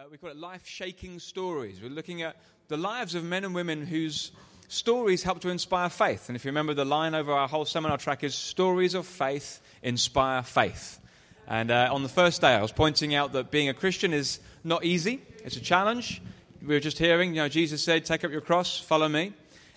Uh, we call it life shaking stories. We're looking at the lives of men and women whose stories help to inspire faith. And if you remember, the line over our whole seminar track is Stories of Faith Inspire Faith. And uh, on the first day, I was pointing out that being a Christian is not easy, it's a challenge. We were just hearing, you know, Jesus said, Take up your cross, follow me.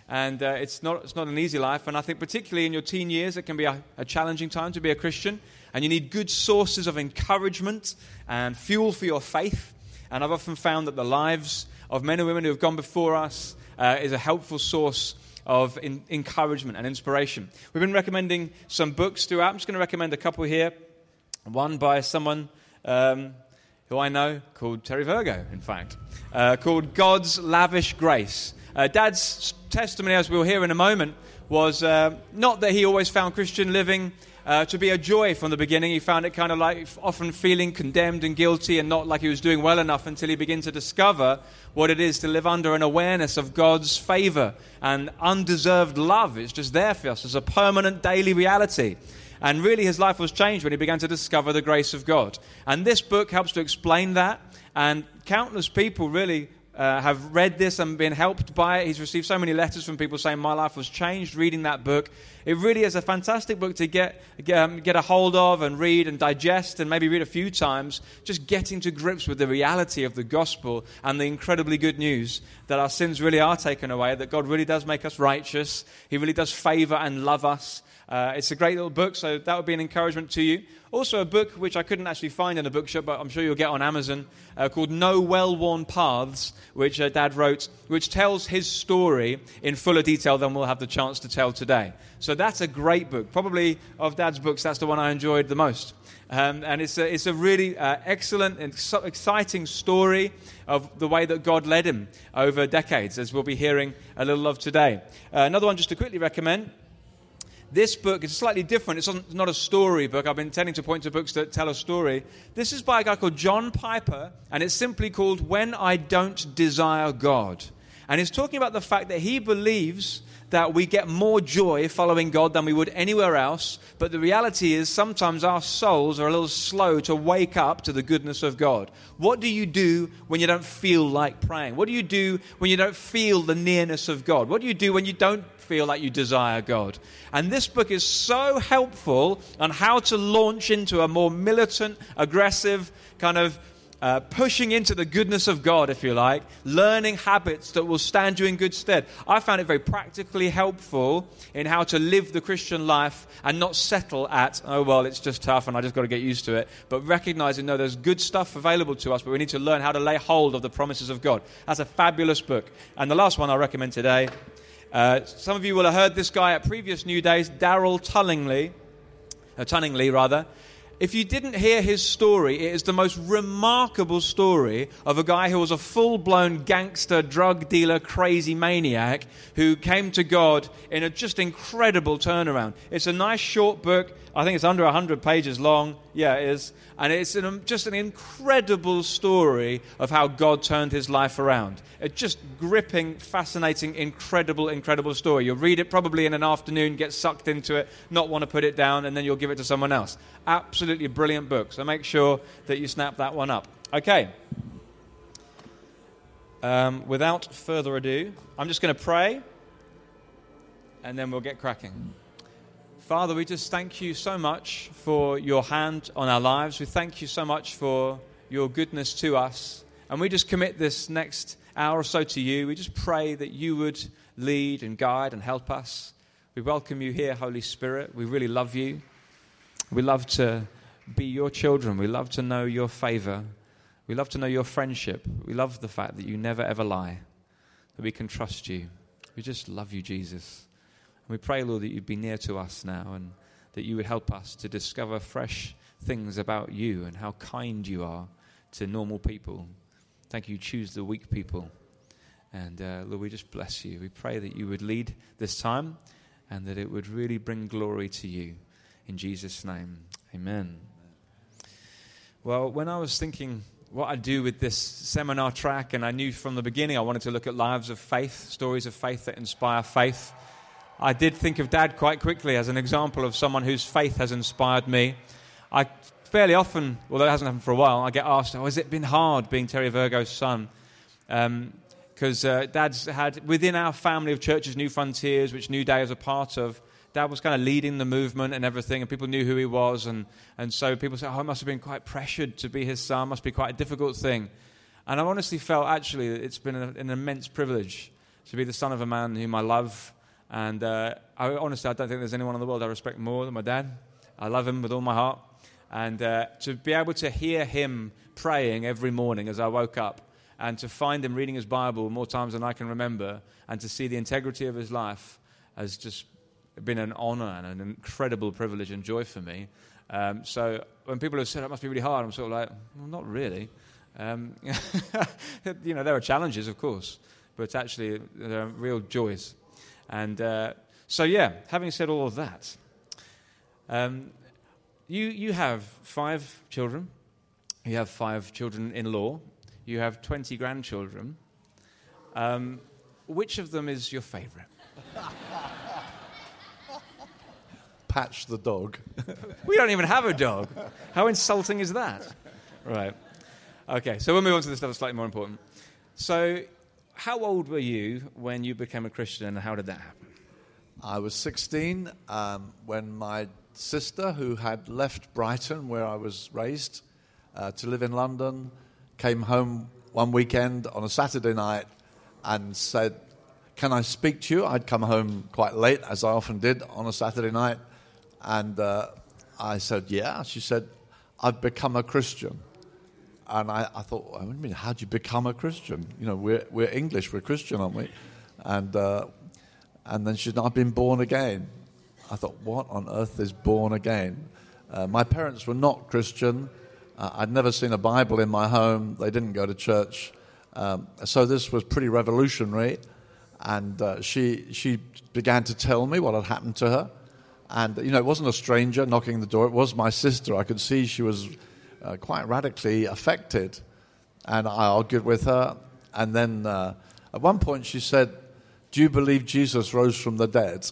And uh, it's, not, it's not an easy life. And I think, particularly in your teen years, it can be a, a challenging time to be a Christian. And you need good sources of encouragement and fuel for your faith. And I've often found that the lives of men and women who have gone before us uh, is a helpful source of in- encouragement and inspiration. We've been recommending some books throughout. I'm just going to recommend a couple here. One by someone um, who I know called Terry Virgo, in fact, uh, called God's Lavish Grace. Uh, Dad's testimony, as we'll hear in a moment, was uh, not that he always found Christian living uh, to be a joy from the beginning. He found it kind of like often feeling condemned and guilty and not like he was doing well enough until he began to discover what it is to live under an awareness of God's favor and undeserved love. It's just there for us as a permanent daily reality. And really, his life was changed when he began to discover the grace of God. And this book helps to explain that. And countless people really uh, have read this and been helped by it. He's received so many letters from people saying, My life was changed reading that book. It really is a fantastic book to get, um, get a hold of and read and digest and maybe read a few times, just getting to grips with the reality of the gospel and the incredibly good news that our sins really are taken away, that God really does make us righteous, He really does favor and love us. Uh, it's a great little book, so that would be an encouragement to you. Also, a book which I couldn't actually find in a bookshop, but I'm sure you'll get on Amazon, uh, called No Well Worn Paths, which uh, Dad wrote, which tells his story in fuller detail than we'll have the chance to tell today. So that's a great book. Probably of Dad's books, that's the one I enjoyed the most. Um, and it's a, it's a really uh, excellent and exciting story of the way that God led him over decades, as we'll be hearing a little of today. Uh, another one just to quickly recommend this book is slightly different. It's not a story book. I've been tending to point to books that tell a story. This is by a guy called John Piper, and it's simply called When I Don't Desire God. And he's talking about the fact that he believes that we get more joy following God than we would anywhere else. But the reality is, sometimes our souls are a little slow to wake up to the goodness of God. What do you do when you don't feel like praying? What do you do when you don't feel the nearness of God? What do you do when you don't feel like you desire God? And this book is so helpful on how to launch into a more militant, aggressive, kind of uh, pushing into the goodness of God, if you like, learning habits that will stand you in good stead. I found it very practically helpful in how to live the Christian life and not settle at, oh, well, it's just tough and I just got to get used to it, but recognizing, no, there's good stuff available to us, but we need to learn how to lay hold of the promises of God. That's a fabulous book. And the last one I recommend today. Uh, some of you will have heard this guy at previous New Days, Darrell Tunningley, uh, Tunningley rather. If you didn't hear his story, it is the most remarkable story of a guy who was a full blown gangster, drug dealer, crazy maniac who came to God in a just incredible turnaround. It's a nice short book. I think it's under 100 pages long. Yeah, it is. And it's an, just an incredible story of how God turned his life around. It's just gripping, fascinating, incredible, incredible story. You'll read it probably in an afternoon, get sucked into it, not want to put it down, and then you'll give it to someone else. Absolutely brilliant book. So make sure that you snap that one up. Okay. Um, without further ado, I'm just going to pray and then we'll get cracking. Father, we just thank you so much for your hand on our lives. We thank you so much for your goodness to us. And we just commit this next hour or so to you. We just pray that you would lead and guide and help us. We welcome you here, Holy Spirit. We really love you. We love to be your children. We love to know your favor. We love to know your friendship. We love the fact that you never ever lie, that we can trust you. We just love you, Jesus. We pray, Lord, that you'd be near to us now and that you would help us to discover fresh things about you and how kind you are to normal people. Thank you, choose the weak people. And uh, Lord, we just bless you. We pray that you would lead this time and that it would really bring glory to you. In Jesus' name, amen. Well, when I was thinking what I'd do with this seminar track, and I knew from the beginning I wanted to look at lives of faith, stories of faith that inspire faith. I did think of Dad quite quickly as an example of someone whose faith has inspired me. I fairly often, although it hasn't happened for a while, I get asked, "Oh, has it been hard being Terry Virgo's son?" Because um, uh, Dad's had within our family of churches, Newfrontiers, which New Day is a part of. Dad was kind of leading the movement and everything, and people knew who he was, and, and so people say, "Oh, it must have been quite pressured to be his son. Must be quite a difficult thing." And I honestly felt actually it's been an immense privilege to be the son of a man whom I love. And uh, I, honestly, I don't think there's anyone in the world I respect more than my dad. I love him with all my heart. And uh, to be able to hear him praying every morning as I woke up, and to find him reading his Bible more times than I can remember, and to see the integrity of his life has just been an honor and an incredible privilege and joy for me. Um, so when people have said it must be really hard, I'm sort of like, well, not really. Um, you know, there are challenges, of course, but actually there are real joys. And uh, so, yeah, having said all of that, um, you, you have five children, you have five children in law, you have 20 grandchildren. Um, which of them is your favorite? Patch the dog. we don't even have a dog. How insulting is that? Right. Okay, so we'll move on to the stuff that's slightly more important. So, how old were you when you became a Christian, and how did that happen? I was 16 um, when my sister, who had left Brighton, where I was raised, uh, to live in London, came home one weekend on a Saturday night and said, Can I speak to you? I'd come home quite late, as I often did on a Saturday night. And uh, I said, Yeah. She said, I've become a Christian and I, I thought, I mean, how do you become a Christian? You know, we're, we're English, we're Christian, aren't we? And, uh, and then she said, I've been born again. I thought, what on earth is born again? Uh, my parents were not Christian. Uh, I'd never seen a Bible in my home. They didn't go to church. Um, so this was pretty revolutionary. And uh, she, she began to tell me what had happened to her. And, you know, it wasn't a stranger knocking the door. It was my sister. I could see she was uh, quite radically affected. And I argued with her. And then uh, at one point she said, Do you believe Jesus rose from the dead?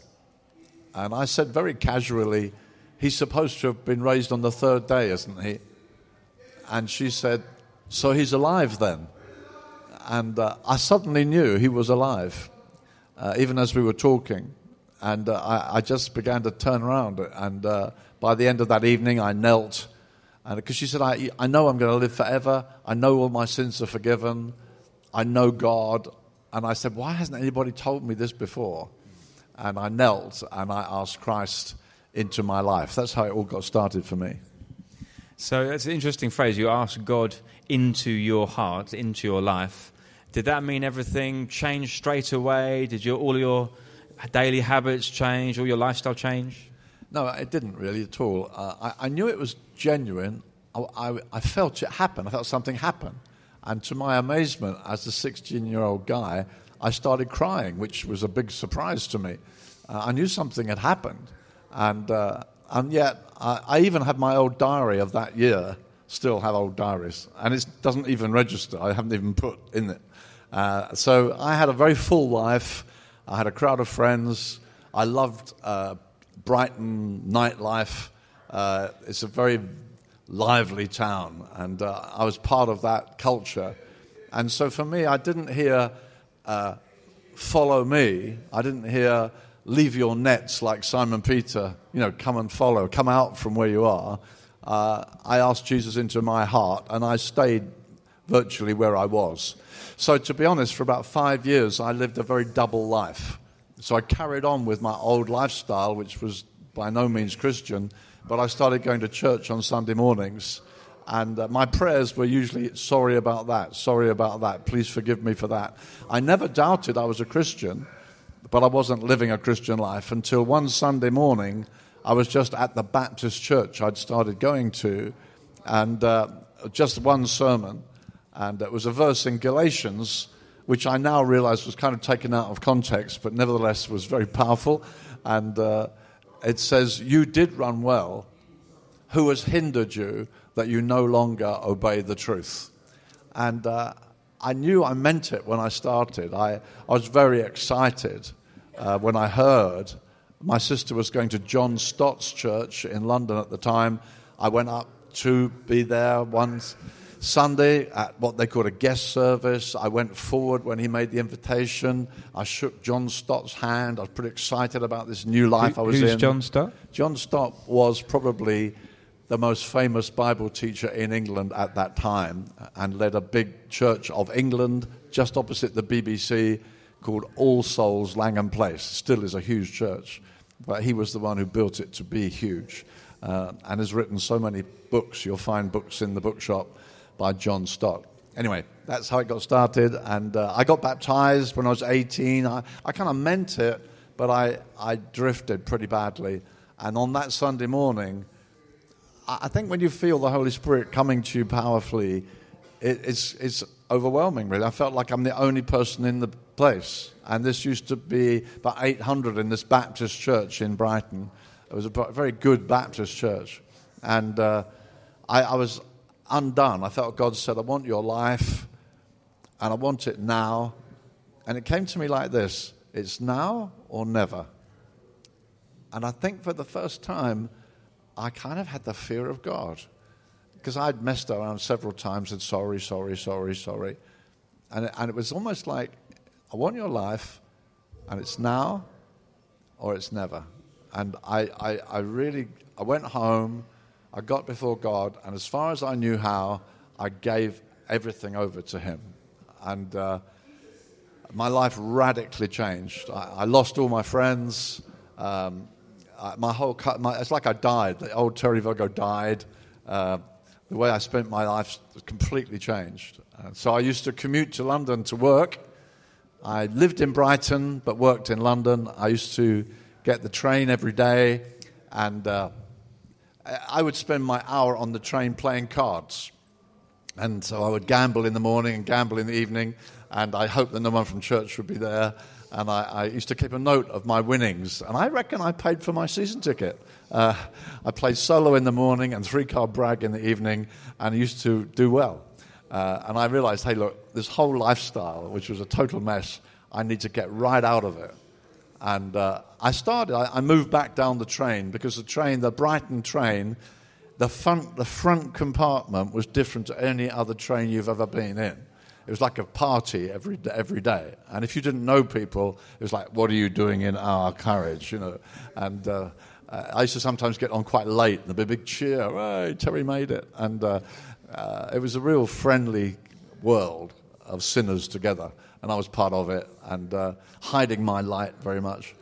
And I said very casually, He's supposed to have been raised on the third day, isn't he? And she said, So he's alive then? And uh, I suddenly knew he was alive, uh, even as we were talking. And uh, I, I, just began to turn around. And uh, by the end of that evening, I knelt because she said, I, I know I'm going to live forever. I know all my sins are forgiven. I know God. And I said, Why hasn't anybody told me this before? And I knelt and I asked Christ into my life. That's how it all got started for me. So that's an interesting phrase. You ask God into your heart, into your life. Did that mean everything changed straight away? Did your, all your daily habits change? All your lifestyle change? No, it didn't really at all. Uh, I, I, knew it was genuine. I, I, I, felt it happen. I felt something happen. And to my amazement, as a 16 year old guy, I started crying, which was a big surprise to me. Uh, I knew something had happened. And, uh, and yet, I, even have my old diary of that year, still have old diaries. And it doesn't even register, I haven't even put in it. Uh, so I had a very full life. I had a crowd of friends. I loved uh, Brighton nightlife. Uh, it's a very lively town, and uh, I was part of that culture. And so for me, I didn't hear uh, follow me. I didn't hear leave your nets like Simon Peter, you know, come and follow, come out from where you are. Uh, I asked Jesus into my heart, and I stayed virtually where I was. So, to be honest, for about five years, I lived a very double life. So I carried on with my old lifestyle, which was by no means Christian, but I started going to church on Sunday mornings. And uh, my prayers were usually, sorry about that, sorry about that, please forgive me for that. I never doubted I was a Christian, but I wasn't living a Christian life until one Sunday morning, I was just at the Baptist church I'd started going to, and uh, just one sermon. And it was a verse in Galatians which I now realize was kind of taken out of context, but nevertheless was very powerful. And uh, it says, You did run well. Who has hindered you that you no longer obey the truth? And uh, I knew I meant it when I started. I, I was very excited uh, when I heard my sister was going to John Stott's church in London at the time. I went up to be there once. Sunday at what they called a guest service. I went forward when he made the invitation. I shook John Stott's hand. I was pretty excited about this new life Who- I was who's in. John Stott? John Stott was probably the most famous Bible teacher in England at that time and led a big church of England just opposite the BBC called All Souls Langham Place. Still is a huge church, but he was the one who built it to be huge uh, and has written so many books. You'll find books in the bookshop by John Stott. Anyway, that's how it got started. And uh, I got baptized when I was 18. I, I kind of meant it, but I, I drifted pretty badly. And on that Sunday morning, I I think when you feel the Holy Spirit coming to you powerfully, it, it's, it's overwhelming, really. I felt like I'm the only person in the place. And this used to be about 800 in this Baptist church in Brighton. It was a very good Baptist church. And uh, I, I was undone. I felt God said, I want your life, and I want it now. And it came to me like this it's now or never. And I think for the first time, I kind of had the fear of God. Because I'd messed around several times and sorry, sorry, sorry, sorry. And it, and it was almost like, I want your life, and it's now or it's never. And I, I, I really, I went home, I got before God, and as far as I knew how, I gave everything over to Him. And uh, my life radically changed. I, I lost all my friends. Um, I, my whole, cu- my, it's like I died. The old Terry Virgo died. Uh, the way I spent my life completely changed. Uh, so I used to commute to London to work. I lived in Brighton but worked in London. I used to get the train every day, and uh, I- would spend my hour on the train playing cards. And so I would gamble in the morning and gamble in the evening, and I hoped that no one from church would be there. And I, I used to keep a note of my winnings, and I reckon I paid for my season ticket. Uh, I played solo in the morning and three card brag in the evening, and used to do well. Uh, and I realized, hey, look, this whole lifestyle, which was a total mess, I need to get right out of it. And uh, I started, I, I moved back down the train because the train, the Brighton train, the front, the front compartment was different to any other train you've ever been in. It was like a party every, every day. And if you didn't know people, it was like, what are you doing in our carriage, you know? And uh, I used to sometimes get on quite late and there'd be a big cheer, hey, Terry made it. And uh, uh, it was a real friendly world of sinners together. And I was part of it and uh, hiding my light very much.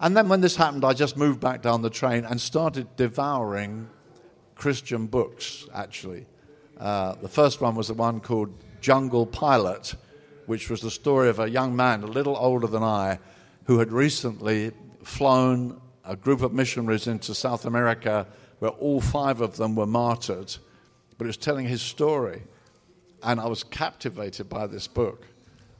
And then when this happened, I just moved back down the train and started devouring Christian books, actually. Uh, the first one was the one called Jungle Pilot, which was the story of a young man, a little older than I, who had recently flown a group of missionaries into South America where all five of them were martyred. But it was telling his story. And I was captivated by this book.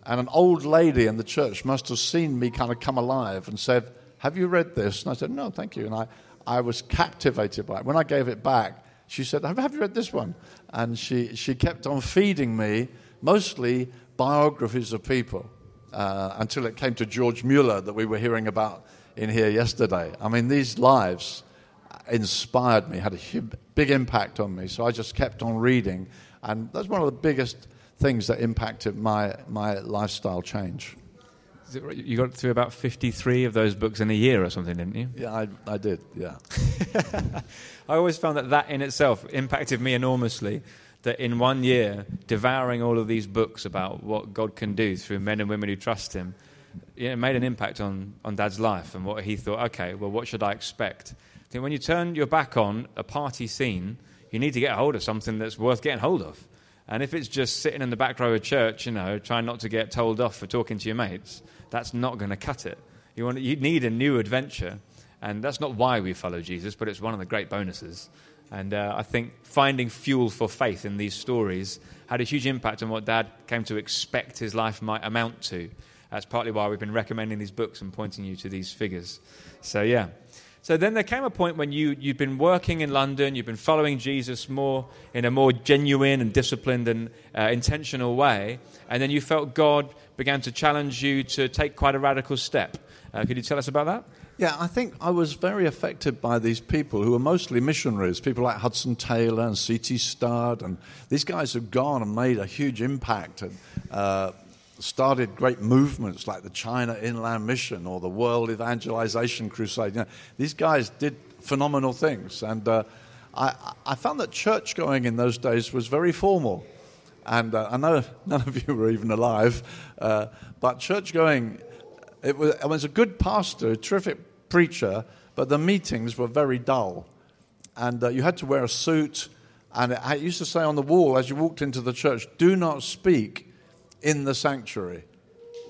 And an old lady in the church must have seen me kind of come alive and said, Have you read this? And I said, No, thank you. And I, I was captivated by it. When I gave it back, she said, Have, you read this one? And she, she kept on feeding me mostly biographies of people uh, until it came to George Mueller that we were hearing about in here yesterday. I mean, these lives inspired me, had a big impact on me. So I just kept on reading. And that's one of the biggest things that impacted my, my lifestyle change. Right? You got through about 53 of those books in a year or something, didn't you? Yeah, I, I did, yeah. I always found that that in itself impacted me enormously. That in one year, devouring all of these books about what God can do through men and women who trust Him, it made an impact on, on Dad's life and what he thought, okay, well, what should I expect? I think when you turn your back on a party scene, you need to get a hold of something that's worth getting hold of. And if it's just sitting in the back row of church, you know, trying not to get told off for talking to your mates, that's not going to cut it. You, want, you need a new adventure. And that's not why we follow Jesus, but it's one of the great bonuses. And uh, I think finding fuel for faith in these stories had a huge impact on what Dad came to expect his life might amount to. That's partly why we've been recommending these books and pointing you to these figures. So, yeah. So then there came a point when you, you'd been working in London, you've been following Jesus more in a more genuine and disciplined and uh, intentional way, and then you felt God began to challenge you to take quite a radical step. Uh, could you tell us about that? Yeah, I think I was very affected by these people who were mostly missionaries, people like Hudson Taylor and C.T. Studd, and these guys have gone and made a huge impact and uh, started great movements like the China Inland Mission or the World Evangelization Crusade. You know, these guys did phenomenal things, and uh, I, I, found that church going in those days was very formal. And uh, I know none of you were even alive, uh, but church going, it was, it was a good pastor, a terrific preacher, but the meetings were very dull. And uh, you had to wear a suit. And it, used to say on the wall as you walked into the church, do not speak in the sanctuary.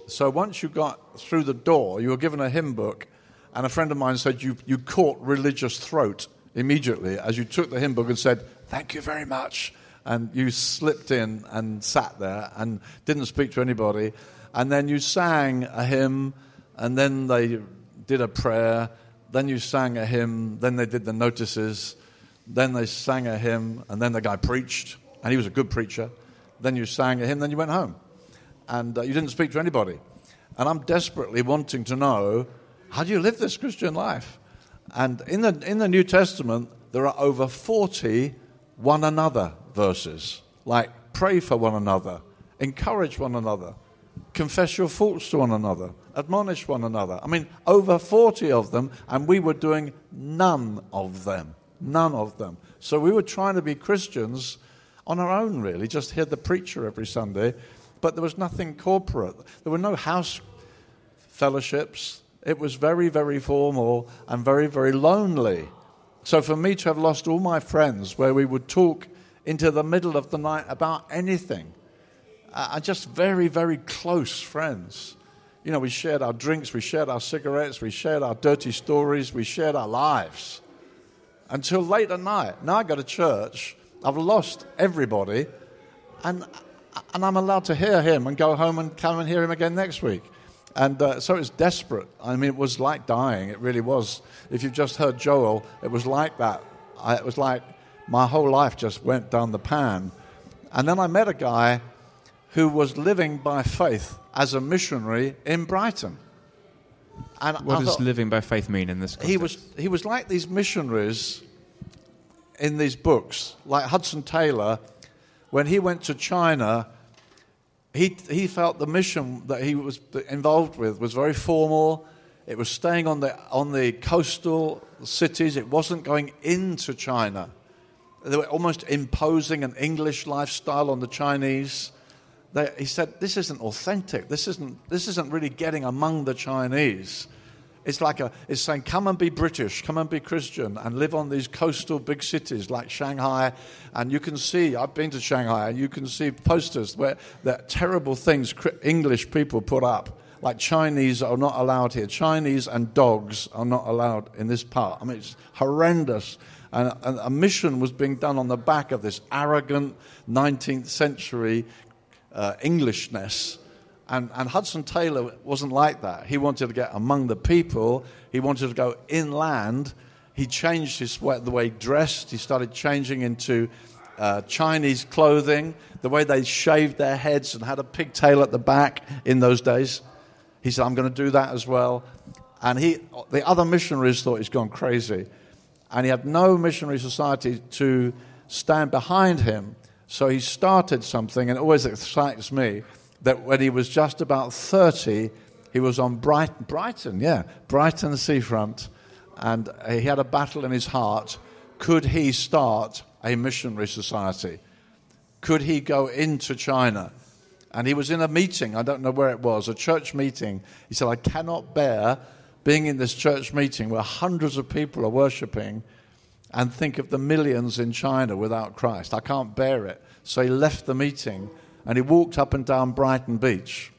So once you got through the door, you were given a hymn book. And a friend of mine said you, you caught religious throat immediately as you took the hymn book and said, Thank you very much. And you slipped in and sat there and didn't speak to anybody. And then you sang a hymn, and then they did a prayer, then you sang a hymn, then they did the notices, then they sang a hymn, and then the guy preached, and he was a good preacher. Then you sang a hymn, then you went home. And uh, you didn't speak to anybody. And I'm desperately wanting to know how do you live this Christian life? And in the, in the New Testament, there are over 40 one another verses, like pray for one another, encourage one another, confess your faults to one another, admonish one another. I mean, over 40 of them, and we were doing none of them. None of them. So we were trying to be Christians on our own, really, just hear the preacher every Sunday, but there was nothing corporate. There were no house fellowships. It was very, very formal and very, very lonely. So for me to have lost all my friends where we would talk into the middle of the night about anything, are just very, very close friends. You know, we shared our drinks, we shared our cigarettes, we shared our dirty stories, we shared our lives until late at night. Now I go to church, I've lost everybody, and, and I'm allowed to hear him and go home and come and hear him again next week. And uh, so it's desperate. I mean, it was like dying. It really was. If you've just heard Joel, it was like that. I, it was like my whole life just went down the pan. And then I met a guy who was living by faith as a missionary in Brighton. And what I does living by faith mean in this context? He was, he was like these missionaries in these books, like Hudson Taylor. When he went to China, he, he felt the mission that he was involved with was very formal. It was staying on the, on the coastal cities, it wasn't going into China. They were almost imposing an English lifestyle on the Chinese they, he said, This isn't authentic. This isn't, this isn't really getting among the Chinese. It's like a, it's saying, come and be British, come and be Christian, and live on these coastal big cities like Shanghai. And you can see, I've been to Shanghai, and you can see posters where that terrible things English people put up, like Chinese are not allowed here. Chinese and dogs are not allowed in this part. I mean, it's horrendous. And, and a mission was being done on the back of this arrogant 19th century uh, Englishness. And, and Hudson Taylor wasn't like that. He wanted to get among the people, he wanted to go inland. He changed his, the way he dressed, he started changing into uh, Chinese clothing, the way they shaved their heads and had a pigtail at the back in those days. He said, I'm going to do that as well. And he, the other missionaries thought he's gone crazy. And he had no missionary society to stand behind him. So he started something, and it always excites me that when he was just about 30, he was on Brighton, Brighton, yeah, Brighton seafront, and he had a battle in his heart. Could he start a missionary society? Could he go into China? And he was in a meeting, I don't know where it was, a church meeting. He said, I cannot bear being in this church meeting where hundreds of people are worshiping and think of the millions in China without Christ. I can't bear it. So he left the meeting and he walked up and down Brighton Beach.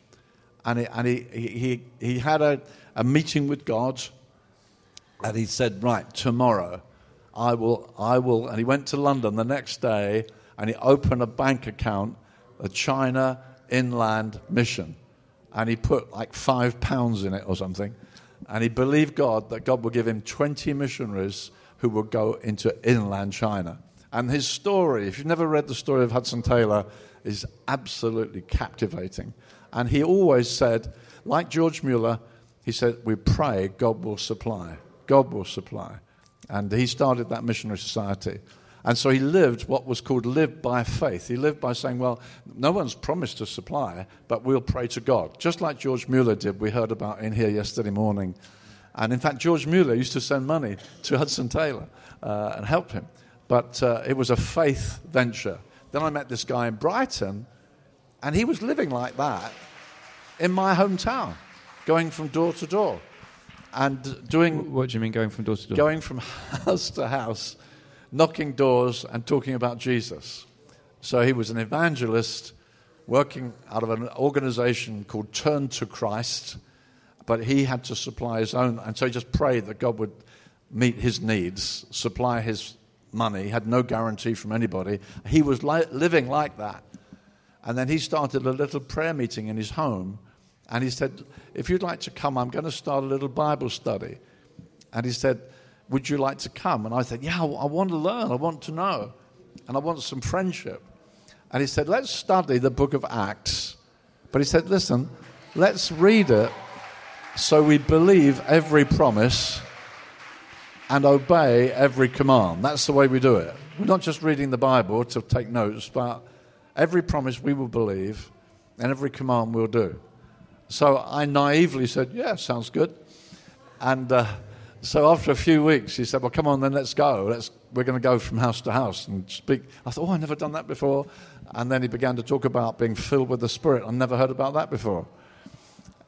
And he, and he, he, he had a, a meeting with God. And he said, Right, tomorrow I will, I will. And he went to London the next day and he opened a bank account, a China Inland Mission. And he put like five pounds in it or something. And he believed God that God would give him 20 missionaries who would go into inland China. And his story, if you've never read the story of Hudson Taylor, is absolutely captivating. And he always said, like George Mueller, he said, We pray, God will supply. God will supply. And he started that missionary society. And so he lived what was called live by faith. He lived by saying, Well, no one's promised to supply, but we'll pray to God. Just like George Mueller did, we heard about in here yesterday morning. And in fact, George Mueller used to send money to Hudson Taylor uh, and help him. But uh, it was a faith venture. Then I met this guy in Brighton, and he was living like that in my hometown, going from door to door and doing. What do you mean going from door to door? Going from house to house, knocking doors and talking about Jesus. So he was an evangelist working out of an organization called Turn to Christ, but he had to supply his own. And so he just prayed that God would meet his needs, supply his money, had no guarantee from anybody. He was li- living like that. And then he started a little prayer meeting in his home. And he said, If you'd like to come, I'm going to start a little Bible study. And he said, Would you like to come? And I said, Yeah, I want to learn. I want to know. And I want some friendship. And he said, Let's study the book of Acts. But he said, Listen, let's read it so we believe every promise and obey every command. That's the way we do it. We're not just reading the Bible to take notes, but every promise we will believe and every command we'll do. So I naively said, Yeah, sounds good. And uh, so after a few weeks, he said, Well, come on, then let's go. Let's, we're going to go from house to house and speak. I thought, Oh, I've never done that before. And then he began to talk about being filled with the Spirit. I've never heard about that before.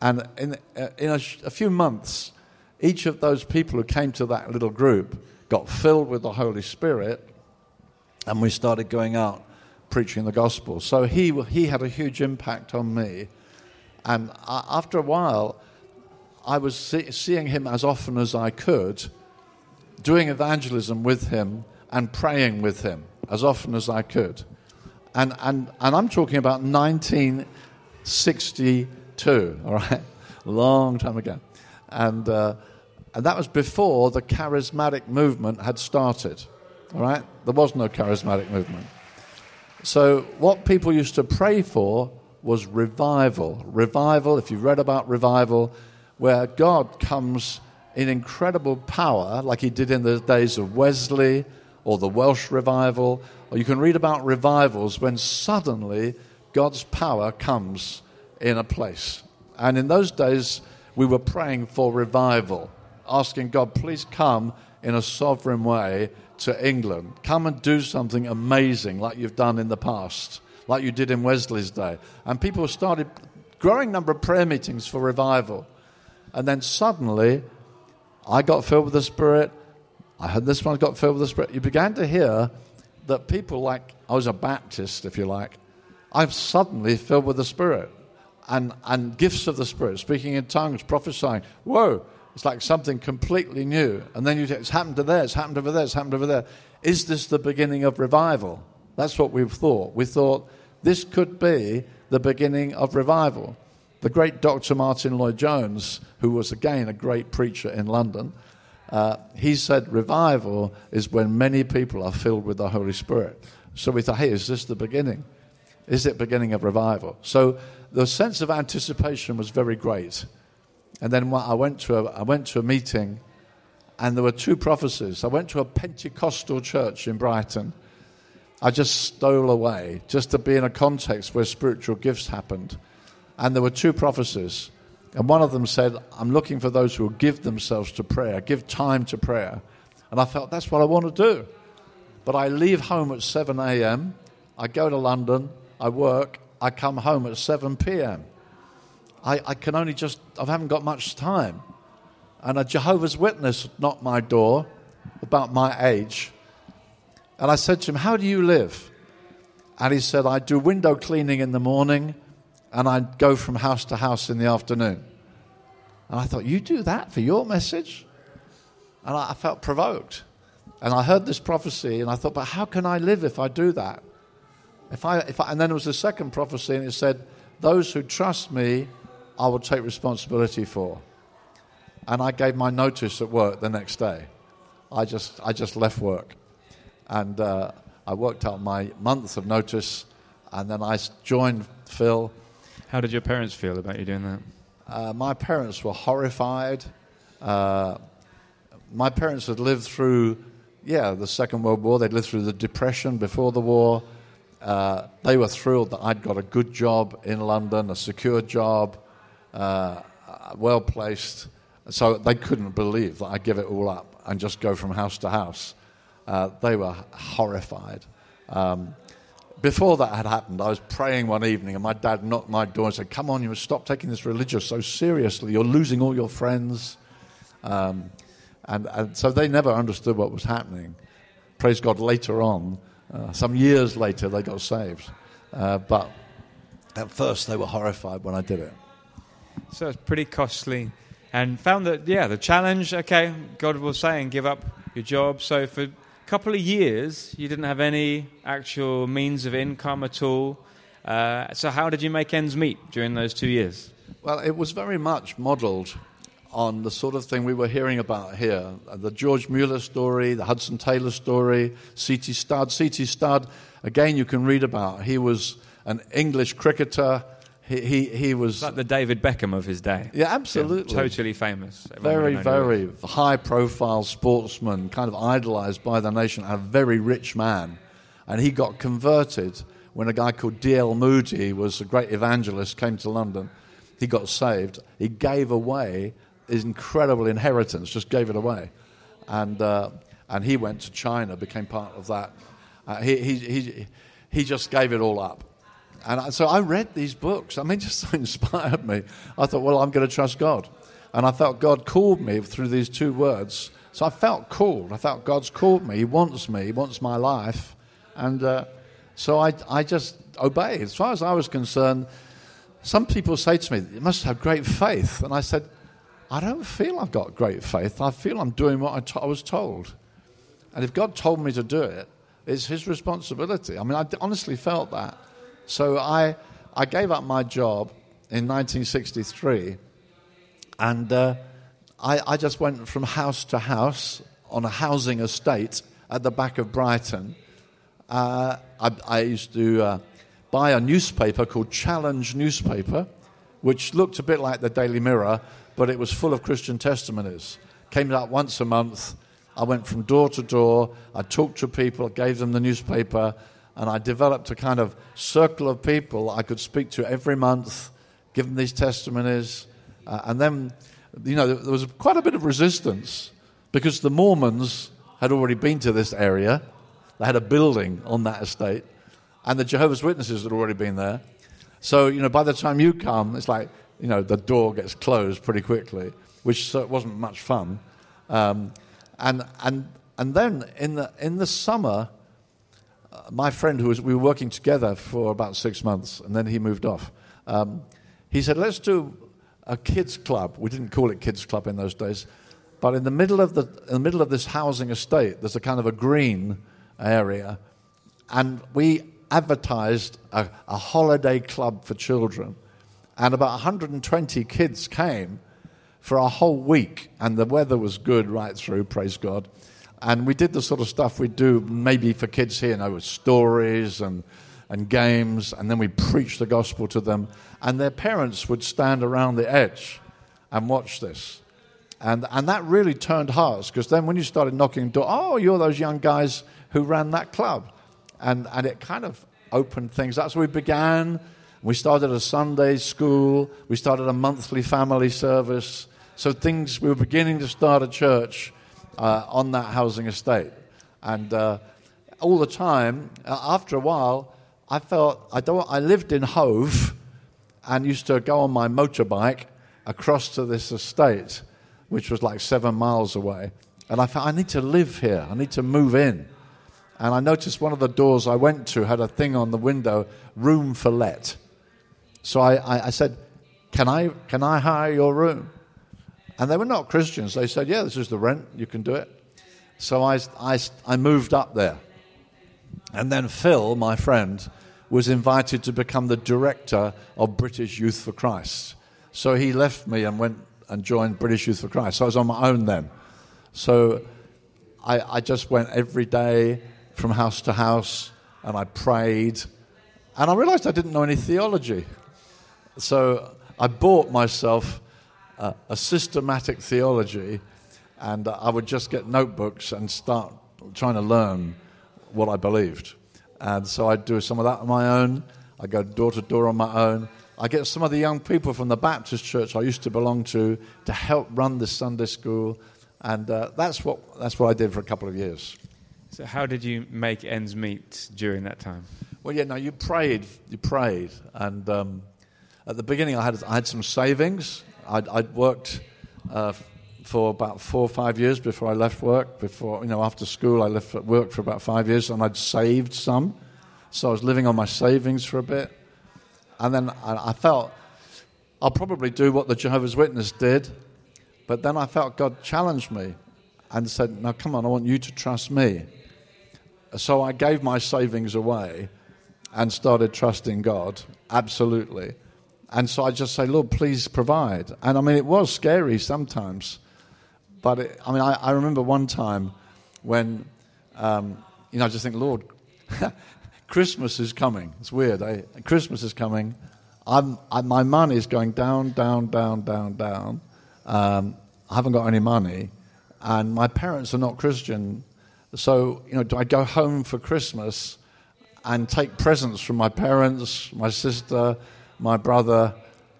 And in, uh, in a, a few months, each of those people who came to that little group got filled with the Holy Spirit, and we started going out preaching the gospel. So he, he had a huge impact on me. And after a while, I was see, seeing him as often as I could, doing evangelism with him and praying with him as often as I could. And, and, and I'm talking about 1962, all right? Long time ago. And, uh, and that was before the charismatic movement had started, all right? There was no charismatic movement. So, what people used to pray for was revival. Revival, if you've read about revival, where God comes in incredible power, like he did in the days of Wesley or the Welsh revival, or you can read about revivals when suddenly God's power comes in a place. And in those days, we were praying for revival, asking God, please come in a sovereign way to England. Come and do something amazing like you've done in the past, like you did in Wesley's day. And people started growing number of prayer meetings for revival. And then suddenly, I got filled with the Spirit. I had this one got filled with the Spirit. You began to hear that people like, I was a Baptist, if you like, I'm suddenly filled with the Spirit and, and gifts of the Spirit, speaking in tongues, prophesying. Whoa, it's like something completely new. And then you say, it's happened to there, it's happened over there, it's happened over there. Is this the beginning of revival? That's what we've thought. We thought this could be the beginning of revival. The great Dr. Martyn Lloyd-Jones, who was again a great preacher in London, uh, he said revival is when many people are filled with the Holy Spirit. So we thought, hey, is this the beginning? Is it beginning of revival? So the sense of anticipation was very great. And then I went to a, I went to a meeting, and there were two prophecies. I went to a Pentecostal church in Brighton. I just stole away just to be in a context where spiritual gifts happened. And there were two prophecies. And one of them said, I'm looking for those who will give themselves to prayer, give time to prayer. And I felt that's what I want to do. But I leave home at 7 a.m., I go to London, I work, I come home at 7 p.m. I, I can only just, I haven't got much time. And a Jehovah's Witness knocked my door about my age. And I said to him, How do you live? And he said, I do window cleaning in the morning and I go from house to house in the afternoon. And I thought, You do that for your message? And I felt provoked. And I heard this prophecy and I thought, But how can I live if I do that? If I, if I, and then there was a second prophecy, and it said, Those who trust me, I will take responsibility for. And I gave my notice at work the next day. I just, I just left work. And uh, I worked out my month of notice, and then I joined Phil. How did your parents feel about you doing that? uh, my parents were horrified. Uh, my parents had lived through, yeah, the Second World War. They'd lived through the Depression before the war. Uh, they were thrilled that I'd got a good job in London, a secure job, uh, well placed. So they couldn't believe that I'd give it all up and just go from house to house. Uh, they were horrified. Um, before that had happened, I was praying one evening, and my dad knocked my door and said, Come on, you must stop taking this religious so seriously. You're losing all your friends. Um, and, and, so they never understood what was happening. Praise God, later on, uh, some years later, they got saved. Uh, but at first, they were horrified when I did it. So it's pretty costly. And found that, yeah, the challenge, okay, God was saying, give up your job. So for a couple of years, you didn't have any actual means of income at all. Uh, so, how did you make ends meet during those two years? Well, it was very much modeled on the sort of thing we were hearing about here the George Mueller story, the Hudson Taylor story, C.T. Studd. C.T. Studd, again, you can read about. He was an English cricketer he, he, he was like the David Beckham of his day. Yeah, absolutely. Yeah, totally famous. Very, very high profile sportsman, kind of idolized by the nation, a very rich man. And he got converted when a guy called D.L. Moody was a great evangelist, came to London. He got saved. He gave away his incredible inheritance, just gave it away. And, uh, and he went to China, became part of that. Uh, he, he, he, he just gave it all up and I, so I read these books. I mean, just inspired me. I thought, well, I'm going to trust God. And I felt God called me through these two words. So I felt called. I felt God's called me. He wants me. He wants my life. And uh, so I, I just obeyed. As far as I was concerned, some people say to me, You must have great faith. And I said, I don't feel I've got great faith. I feel I'm doing what I, to- I was told. And if God told me to do it, it's His responsibility. I mean, I honestly felt that. So I, I gave up my job in 1963 and uh, I, I just went from house to house on a housing estate at the back of Brighton. Uh, I, I, used to uh, buy a newspaper called Challenge Newspaper, which looked a bit like the Daily Mirror, but it was full of Christian testimonies. Came out once a month. I went from door to door. I talked to people, gave them the newspaper, and I developed a kind of circle of people I could speak to every month, give them these testimonies. Uh, and then, you know, there was quite a bit of resistance because the Mormons had already been to this area. They had a building on that estate, and the Jehovah's Witnesses had already been there. So, you know, by the time you come, it's like, you know, the door gets closed pretty quickly, which wasn't much fun. Um, and, and, and then in the, in the summer, my friend who was, we were working together for about six months, and then he moved off. Um, he said, let's do a kids club. We didn't call it kids club in those days, but in the middle of the in the middle of this housing estate, there's a kind of a green area, and we advertised a, a holiday club for children, and about 120 kids came for a whole week, and the weather was good right through. Praise God. And we did the sort of stuff we do maybe for kids here, you know, with stories and, and games, and then we preached the gospel to them. And their parents would stand around the edge and watch this. And, and that really turned hearts because then when you started knocking door, oh, you're those young guys who ran that club. And, and it kind of opened things. That's where we began. We started a Sunday school. We started a monthly family service. So things, we were beginning to start a church uh, on that housing estate. And uh, all the time, uh, after a while, I felt I, don't, I lived in Hove and used to go on my motorbike across to this estate, which was like seven miles away. And I thought, I need to live here. I need to move in. And I noticed one of the doors I went to had a thing on the window, room for let. So I, I, said, can I, can I hire your room? And they were not Christians. They said, Yeah, this is the rent, you can do it. So I, I, I moved up there. And then Phil, my friend, was invited to become the director of British Youth for Christ. So he left me and went and joined British Youth for Christ. So I was on my own then. So I, I just went every day from house to house and I prayed. And I realized I didn't know any theology. So I bought myself uh, a systematic theology, and I would just get notebooks and start trying to learn what I believed. And so I'd do some of that on my own. I'd go door to door on my own. I get some of the young people from the Baptist church I used to belong to to help run the Sunday school, and uh, that's what that's what I did for a couple of years. So, how did you make ends meet during that time? Well, yeah, no, you prayed, you prayed, and um, at the beginning I had I had some savings. I'd, I'd worked uh, for about four or five years before I left work. Before you know, after school, I left work for about five years, and I'd saved some, so I was living on my savings for a bit. And then I, I felt I'll probably do what the Jehovah's Witness did, but then I felt God challenged me and said, "Now, come on, I want you to trust me." So I gave my savings away and started trusting God absolutely. And so I just say, Lord, please provide. And I mean, it was scary sometimes. But it, I mean, I, I, remember one time when, um, you know, I just think, Lord, Christmas is coming. It's weird. Eh? Christmas is coming. I'm, I, my money is going down, down, down, down, down. Um, I haven't got any money. And my parents are not Christian. So, you know, do I go home for Christmas and take presents from my parents, my sister, my brother,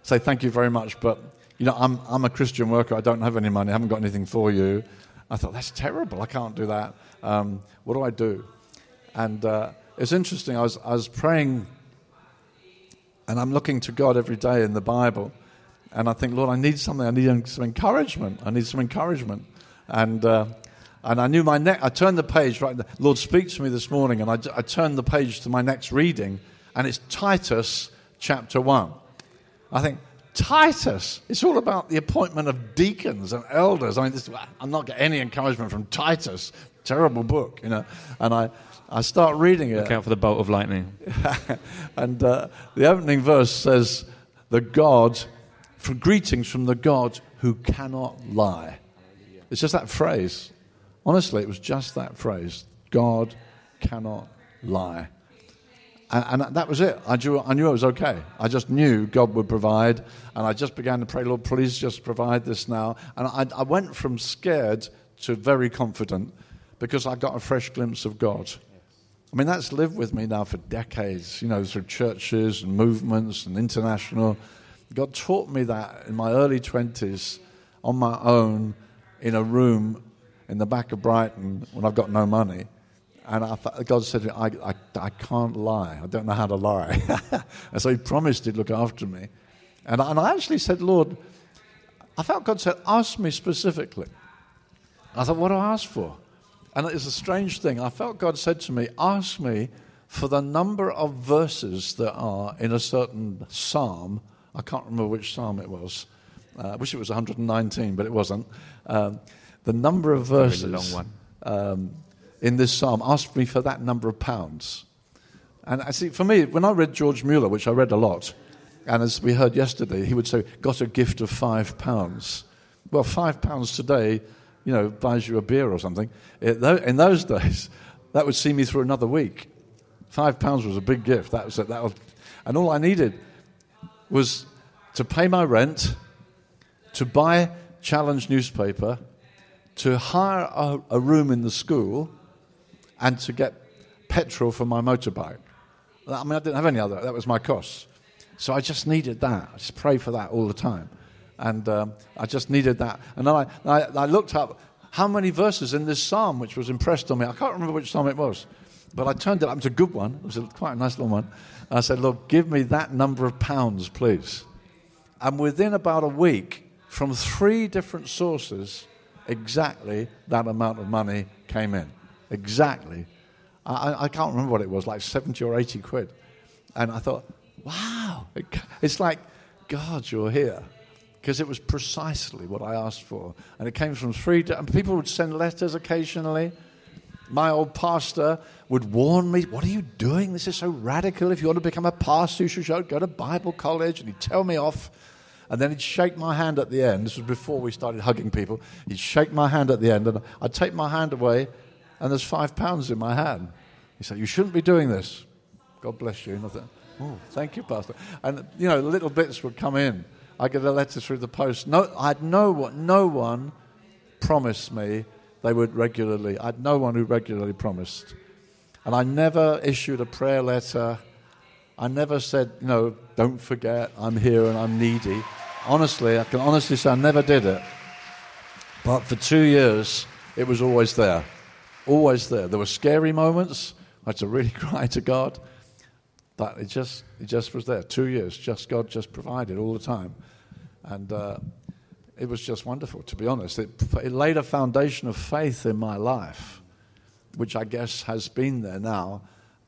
say thank you very much, but you know, I'm, I'm a Christian worker. I don't have any money. I haven't got anything for you. I thought, that's terrible. I can't do that. Um, what do I do? And uh, it's interesting. I was, I was praying, and I'm looking to God every day in the Bible. And I think, Lord, I need something. I need some encouragement. I need some encouragement. And, uh, and I knew my next, I turned the page, right? Lord speaks to me this morning, and I, I turned the page to my next reading, and it's Titus chapter 1. I think, Titus, it's all about the appointment of deacons and elders. I mean, this, I'm not getting any encouragement from Titus. Terrible book, you know. And I, I start reading it. Look out for the bolt of lightning. and uh, the opening verse says, The God, for greetings from the God who cannot lie. It's just that phrase. Honestly, it was just that phrase God cannot lie. And, and, that was it. I knew, I knew it was okay. I just knew God would provide. And I just began to pray, Lord, please just provide this now. And I, I went from scared to very confident because I got a fresh glimpse of God. I mean, that's lived with me now for decades, you know, through churches and movements and international. God taught me that in my early 20s on my own in a room in the back of Brighton when I've got no money. And I, God said, I, I, I can't lie. I don't know how to lie. and so He promised He'd look after me. And I, and I actually said, Lord, I felt God said, ask me specifically. I thought, what do I ask for? And it's a strange thing. I felt God said to me, ask me for the number of verses that are in a certain psalm. I can't remember which psalm it was. Uh, I wish it was 119, but it wasn't. Um, the number of verses. A long one. Um, in this psalm asked me for that number of pounds. And I see, for me, when I read George Mueller, which I read a lot, and as we heard yesterday, he would say, got a gift of five pounds. Well, five pounds today, you know, buys you a beer or something. In those days, that would see me through another week. Five pounds was a big gift. That was, that was, and all I needed was to pay my rent, to buy Challenge newspaper, to hire a, a room in the school, and to get petrol for my motorbike. I mean, I didn't have any other. That was my cost. So I just needed that. I just pray for that all the time. And um, I just needed that. And then I, I, I, looked up how many verses in this psalm, which was impressed on me. I can't remember which psalm it was, but I turned it up. It was a good one. It was a, quite a nice little one. I said, Lord, give me that number of pounds, please. And within about a week, from three different sources, exactly that amount of money came in exactly. I, I can't remember what it was, like 70 or 80 quid. And I thought, wow, it's like, God, you're here. Because it was precisely what I asked for. And it came from three, and people would send letters occasionally. My old pastor would warn me, What are you doing? This is so radical. If you want to become a pastor, you should go to Bible college. And he'd tell me off. And then he'd shake my hand at the end. This was before we started hugging people. He'd shake my hand at the end, and I'd take my hand away, and there's five pounds in my hand. He said, You shouldn't be doing this. God bless you. And I thought, Oh, thank you, Pastor. And, you know, little bits would come in. I get a letter through the post. No, I had no one, no one promised me they would regularly. I had no one who regularly promised, and I never issued a prayer letter. I never said, you know, don't forget I'm here and I'm needy. Honestly, I can honestly say I never did it. But for two years, it was always there, always there. There were scary moments. I had to really cry to God. But it just, it just was there. Two years, just God just provided all the time. And uh, it was just wonderful, to be honest. It, it laid a foundation of faith in my life, which I guess has been there now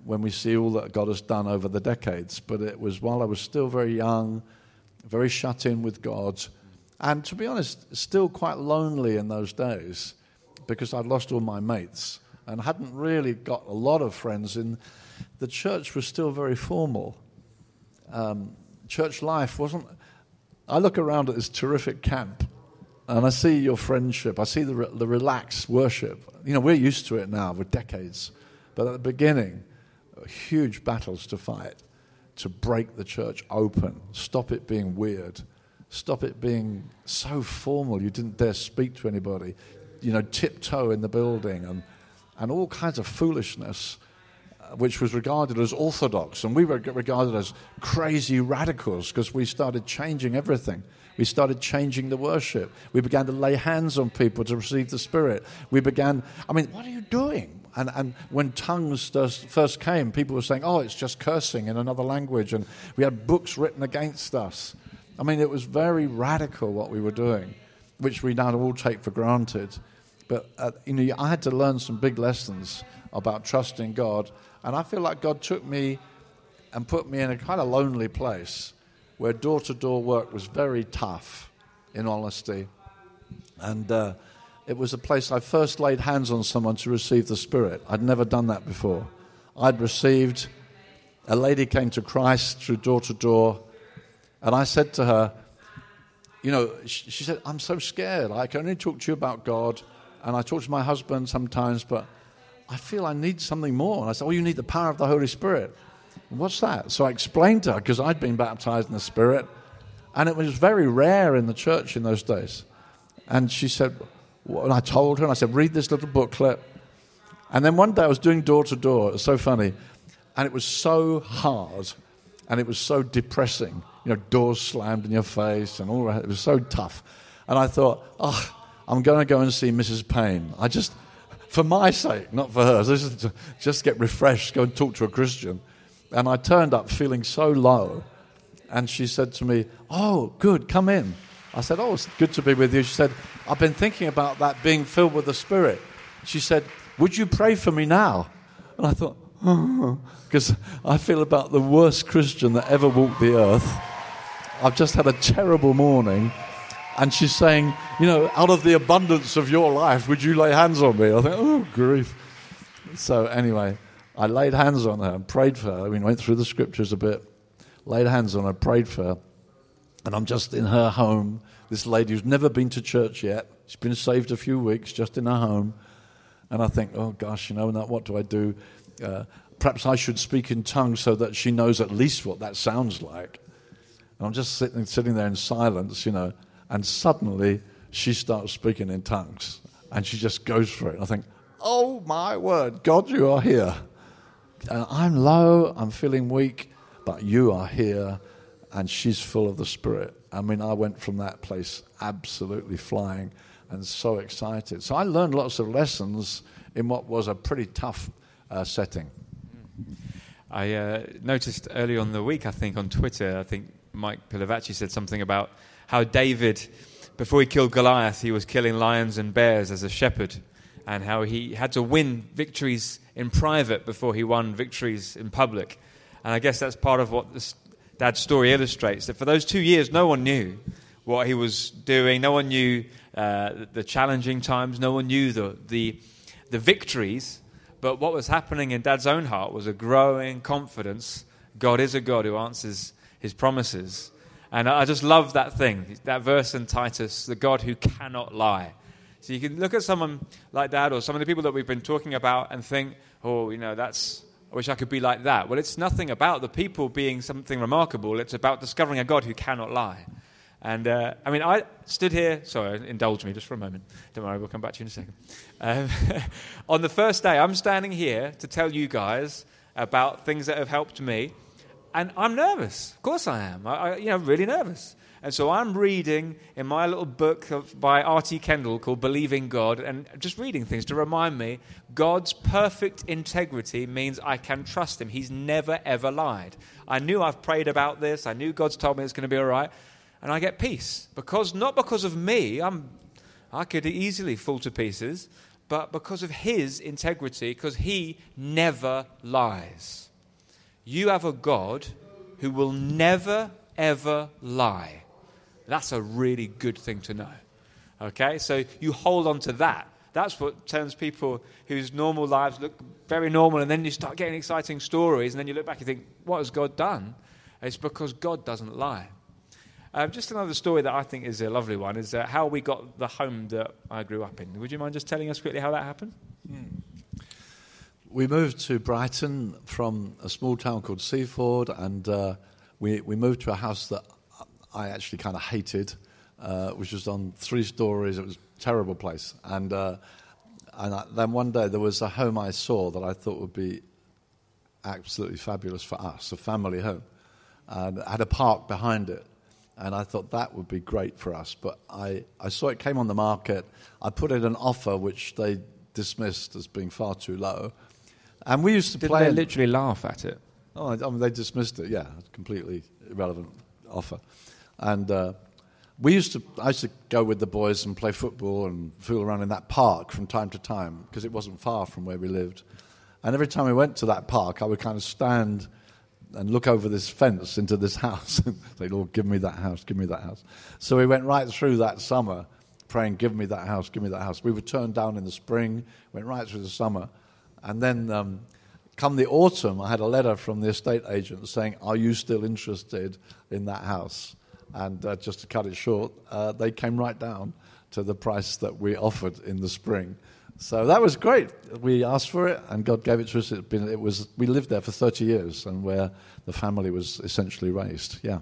when we see all that God has done over the decades. But it was while I was still very young, very shut in with God, and to be honest, still quite lonely in those days because I'd lost all my mates and hadn't really got a lot of friends in the church was still very formal. Um, church life wasn't. I look around at this terrific camp and I see your friendship. I see the, re- the relaxed worship. You know, we're used to it now with decades. But at the beginning, huge battles to fight to break the church open, stop it being weird, stop it being so formal you didn't dare speak to anybody, you know, tiptoe in the building and, and all kinds of foolishness uh, which was regarded as orthodox, and we were regarded as crazy radicals because we started changing everything. We started changing the worship. We began to lay hands on people to receive the Spirit. We began, I mean, what are you doing? And, and when tongues first came, people were saying, oh, it's just cursing in another language. And we had books written against us. I mean, it was very radical what we were doing, which we now all take for granted. But, uh, you know, I had to learn some big lessons about trusting God and I feel like God took me and put me in a kind of lonely place where door to door work was very tough, in honesty. And uh, it was a place I first laid hands on someone to receive the Spirit. I'd never done that before. I'd received, a lady came to Christ through door to door, and I said to her, You know, she, she said, I'm so scared. I can only talk to you about God, and I talk to my husband sometimes, but I feel I need something more. And I said, Oh, you need the power of the Holy Spirit. What's that? So I explained to her because I'd been baptized in the Spirit, and it was very rare in the church in those days. And she said, and I told her, and I said, read this little booklet. And then one day I was doing door to door. It was so funny. And it was so hard, and it was so depressing. You know, doors slammed in your face and all that. It was so tough. And I thought, oh, I'm going to go and see Mrs. Payne. I just, for my sake, not for hers. Just, just get refreshed, go and talk to a Christian. And I turned up feeling so low. And she said to me, Oh, good, come in. I said, Oh, it's good to be with you. She said, I've been thinking about that being filled with the Spirit. She said, Would you pray for me now? And I thought, because I feel about the worst Christian that ever walked the earth. I've just had a terrible morning and she's saying, you know, out of the abundance of your life, would you lay hands on me? I think, oh, grief. So, anyway, I laid hands on her and prayed for her. I mean, went through the scriptures a bit, laid hands on her, prayed for her. And I'm just in her home, this lady who's never been to church yet. She's been saved a few weeks, just in her home. And I think, oh, gosh, you know, what do I do? Uh, perhaps I should speak in tongues so that she knows at least what that sounds like. And I'm just sitting, sitting there in silence, you know and suddenly she starts speaking in tongues and she just goes for it. And I think, oh my word, God, you are here. And I'm low, I'm feeling weak, but you are here, and she's full of the Spirit. I mean, I went from that place absolutely flying and so excited. So I learned lots of lessons in what was a pretty tough uh, setting. I uh, noticed early on the week, I think, on Twitter, I think Mike Pilavachi said something about how David, before he killed Goliath, he was killing lions and bears as a shepherd, and how he had to win victories in private before he won victories in public. And I guess that's part of what this dad's story illustrates that for those two years, no one knew what he was doing, no one knew uh, the challenging times, no one knew the, the, the victories. But what was happening in dad's own heart was a growing confidence God is a God who answers his promises. And I just love that thing, that verse in Titus, the God who cannot lie. So you can look at someone like that or some of the people that we've been talking about and think, oh, you know, that's, I wish I could be like that. Well, it's nothing about the people being something remarkable. It's about discovering a God who cannot lie. And uh, I mean, I stood here. Sorry, indulge me just for a moment. Don't worry, we'll come back to you in a second. Um, on the first day, I'm standing here to tell you guys about things that have helped me, and I'm nervous. Of course, I am. I, I you know, really nervous. And so I'm reading in my little book of, by R.T. Kendall called Believing God, and just reading things to remind me God's perfect integrity means I can trust Him. He's never, ever lied. I knew I've prayed about this, I knew God's told me it's going to be all right, and I get peace. Because, not because of me, I'm, I could easily fall to pieces, but because of His integrity, because He never lies. You have a God who will never, ever lie. That's a really good thing to know. Okay? So you hold on to that. That's what turns people whose normal lives look very normal, and then you start getting exciting stories, and then you look back and think, what has God done? It's because God doesn't lie. Um, just another story that I think is a lovely one is uh, how we got the home that I grew up in. Would you mind just telling us quickly how that happened? We moved to Brighton from a small town called Seaford, and uh, we, we moved to a house that I actually kind of hated, uh, which was on three stories. It was a terrible place. And, uh, and I, then one day there was a home I saw that I thought would be absolutely fabulous for us, a family home. And it had a park behind it. And I thought that would be great for us. But I, I saw it came on the market. I put in an offer which they dismissed as being far too low. And we used to Did play. They literally laugh at it? Oh, I mean, they dismissed it. Yeah, completely irrelevant offer. And uh, we used to, I used to go with the boys and play football and fool around in that park from time to time because it wasn't far from where we lived. And every time we went to that park, I would kind of stand and look over this fence into this house and say, Lord, give me that house, give me that house. So we went right through that summer praying, give me that house, give me that house. We were turned down in the spring, went right through the summer. And then um, come the autumn, I had a letter from the estate agent saying, Are you still interested in that house? And uh, just to cut it short, uh, they came right down to the price that we offered in the spring. So that was great. We asked for it, and God gave it to us. It, been, it was, we lived there for 30 years, and where the family was essentially raised. Yeah.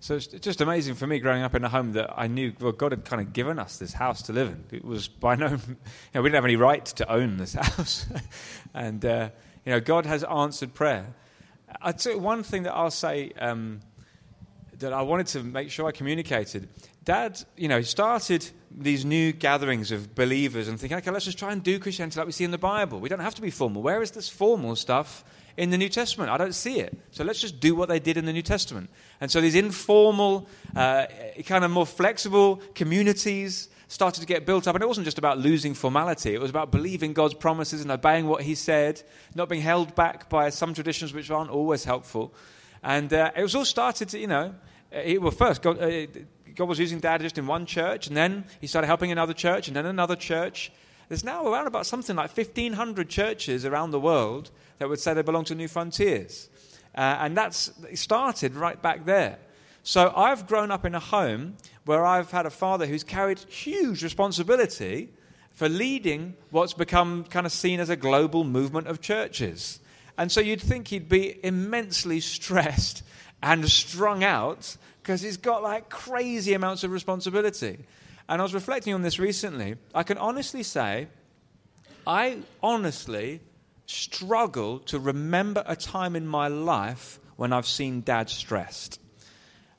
So it's just amazing for me growing up in a home that I knew well, God had kind of given us this house to live in. It was by no, you know, we didn't have any right to own this house, and uh, you know, God has answered prayer. I'd say one thing that I'll say um, that I wanted to make sure I communicated. Dad, you know, started these new gatherings of believers and thinking, okay, let's just try and do Christianity like we see in the Bible. We don't have to be formal. Where is this formal stuff in the New Testament? I don't see it. So let's just do what they did in the New Testament. And so these informal, uh, kind of more flexible communities started to get built up. And it wasn't just about losing formality, it was about believing God's promises and obeying what He said, not being held back by some traditions which aren't always helpful. And uh, it was all started to, you know, it, well, first, God, uh, God was using dad just in one church, and then he started helping another church, and then another church. There's now around about something like 1,500 churches around the world that would say they belong to Newfrontiers. Uh, and that's started right back there. So I've grown up in a home where I've had a father who's carried huge responsibility for leading what's become kind of seen as a global movement of churches. And so you'd think he'd be immensely stressed and strung out because he's got like crazy amounts of responsibility. And I was reflecting on this recently. I can honestly say, I honestly struggle to remember a time in my life when I've seen dad stressed.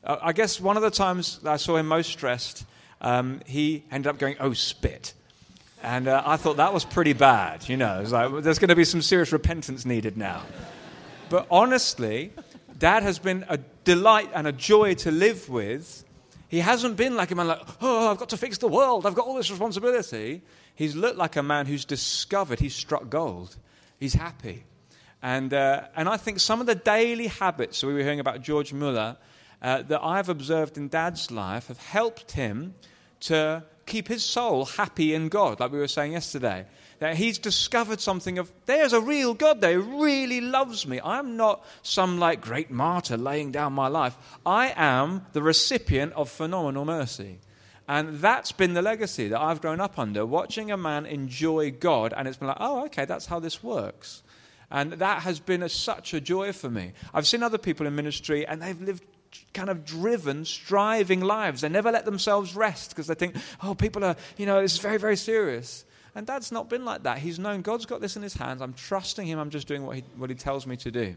Uh, I guess one of the times I saw him most stressed, um, he ended up going, oh, spit. And uh, I thought that was pretty bad. You know, like, there's going to be some serious repentance needed now. But honestly, Dad has been a delight and a joy to live with. He hasn't been like a man like, oh, I've got to fix the world. I've got all this responsibility. He's looked like a man who's discovered he's struck gold. He's happy. And, uh, and I think some of the daily habits, we were hearing about George Muller, uh, that I've observed in Dad's life have helped him to keep his soul happy in God, like we were saying yesterday that he's discovered something of there's a real God there who really loves me. I'm not some like great martyr laying down my life. I am the recipient of phenomenal mercy. And that's been the legacy that I've grown up under, watching a man enjoy God, and it's been like, oh, okay, that's how this works. And that has been a, such a joy for me. I've seen other people in ministry, and they've lived kind of driven, striving lives. They never let themselves rest because they think, oh, people are, you know, this is very, very serious. And dad's not been like that. He's known God's got this in his hands. I'm trusting him. I'm just doing what he, what he tells me to do.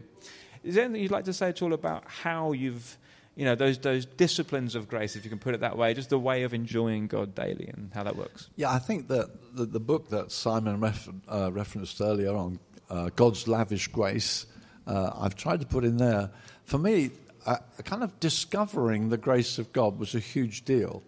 Is there anything you'd like to say at all about how you've, you know, those, those disciplines of grace, if you can put it that way, just the way of enjoying God daily and how that works? Yeah, I think that the, the book that Simon ref, uh, referenced earlier on, uh, God's Lavish Grace, uh, I've tried to put in there. For me, uh, kind of discovering the grace of God was a huge deal.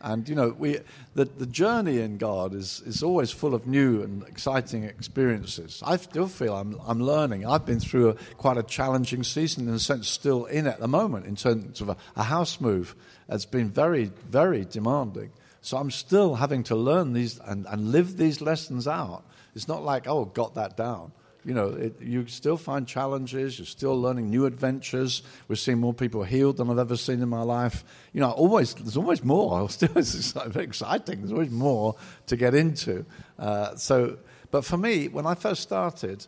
And you know, we, the, the journey in God is, is always full of new and exciting experiences. I still feel I'm, I'm learning. I've been through a, quite a challenging season, in a sense, still in at the moment, in terms of a, a house move. It's been very, very demanding. So I'm still having to learn these and, and live these lessons out. It's not like, oh, got that down you know, it, you still find challenges. You're still learning new adventures. We're seeing more people healed than I've ever seen in my life. You know, always there's always more. Still, it's exciting. There's always more to get into. Uh, so, but for me, when I first started,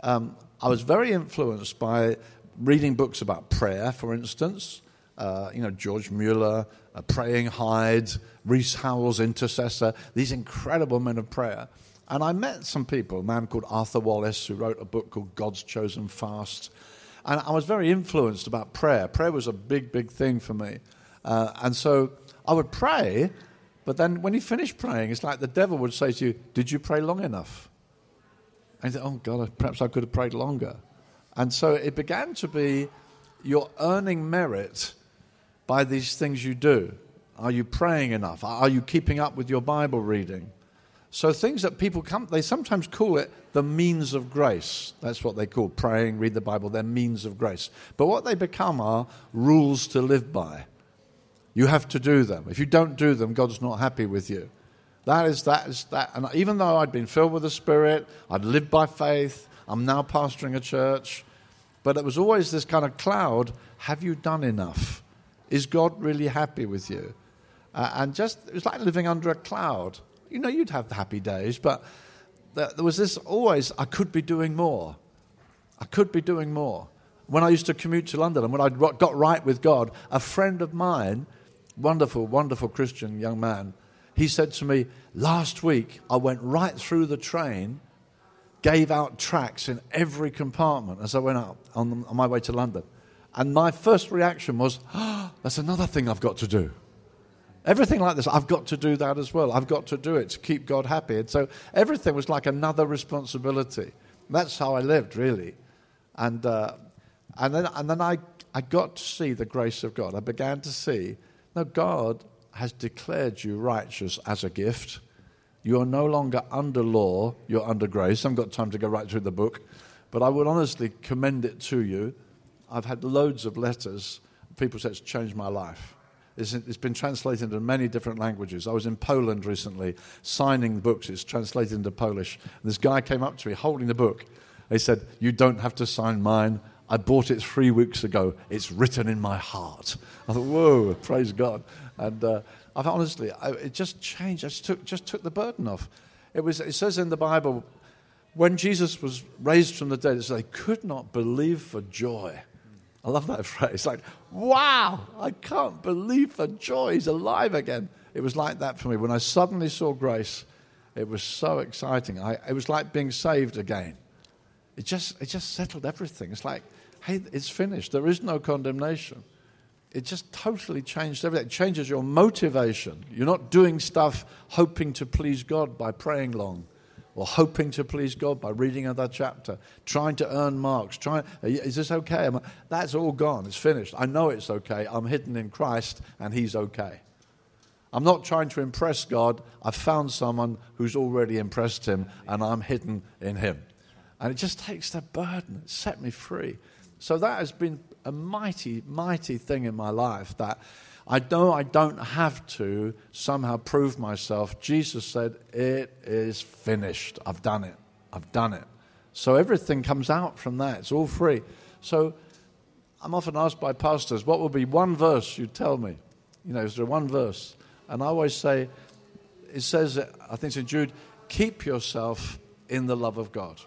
um, I was very influenced by reading books about prayer, for instance. Uh, you know, George Mueller, uh, Praying Hyde, Rees Howells, Intercessor, these incredible men of prayer. And I met some people, a man called Arthur Wallis, who wrote a book called God's Chosen Fast. And I was very influenced about prayer. Prayer was a big, big thing for me. Uh, and so I would pray, but then when you finish praying, it's like the devil would say to you, Did you pray long enough? And you think, Oh, God, perhaps I could have prayed longer. And so it began to be you're earning merit by these things you do. Are you praying enough? Are you keeping up with your Bible reading? So things that people come, they sometimes call it the means of grace. That's what they call praying, read the Bible, they're means of grace. But what they become are rules to live by. You have to do them. If you don't do them, God's not happy with you. That is that is that. And even though I'd been filled with the Spirit, I'd lived by faith, I'm now pastoring a church, but it was always this kind of cloud have you done enough? Is God really happy with you? Uh, and just, it was like living under a cloud you know, you'd have happy days, but there was this always, I could be doing more. I could be doing more. When I used to commute to London and when I got right with God, a friend of mine, wonderful, wonderful Christian young man, he said to me, Last week I went right through the train, gave out tracts in every compartment as I went up on, on my way to London. And my first reaction was, oh, That's another thing I've got to do. Everything like this, I've got to do that as well. I've got to do it to keep God happy. And so everything was like another responsibility. That's how I lived, really. And, uh, and then, and then I, I got to see the grace of God. I began to see, no, God has declared you righteous as a gift. You are no longer under law, you're under grace. I haven't got time to go right through the book, but I would honestly commend it to you. I've had loads of letters. People say it's changed my life. It's, been translated into many different languages. I was in Poland recently signing books. It's translated into Polish. And this guy came up to me holding the book. He said, You don't have to sign mine. I bought it three weeks ago. It's written in my heart. I thought, Whoa, praise God. And uh, I've honestly, I, it just changed. I just took, just took the burden off. It, was, it says in the Bible, when Jesus was raised from the dead, it says, they could not believe for joy I love that phrase. Like, wow, I can't believe the joy. He's alive again. It was like that for me. When I suddenly saw grace, it was so exciting. I, it was like being saved again. It just, it just settled everything. It's like, hey, it's finished. There is no condemnation. It just totally changed everything. It changes your motivation. You're not doing stuff hoping to please God by praying long or hoping to please God by reading another chapter, trying to earn marks, trying, is this okay? That's all gone. It's finished. I know it's okay. I'm hidden in Christ and He's okay. I'm not trying to impress God. I've found someone who's already impressed Him and I'm hidden in Him. And it just takes the burden. It set me free. So that has been a mighty, mighty thing in my life that I know I don't have to somehow prove myself. Jesus said, It is finished. I've done it. I've done it. So everything comes out from that. It's all free. So I'm often asked by pastors, What would be one verse you'd tell me? You know, is there one verse? And I always say, It says, I think it's in Jude, keep yourself in the love of God.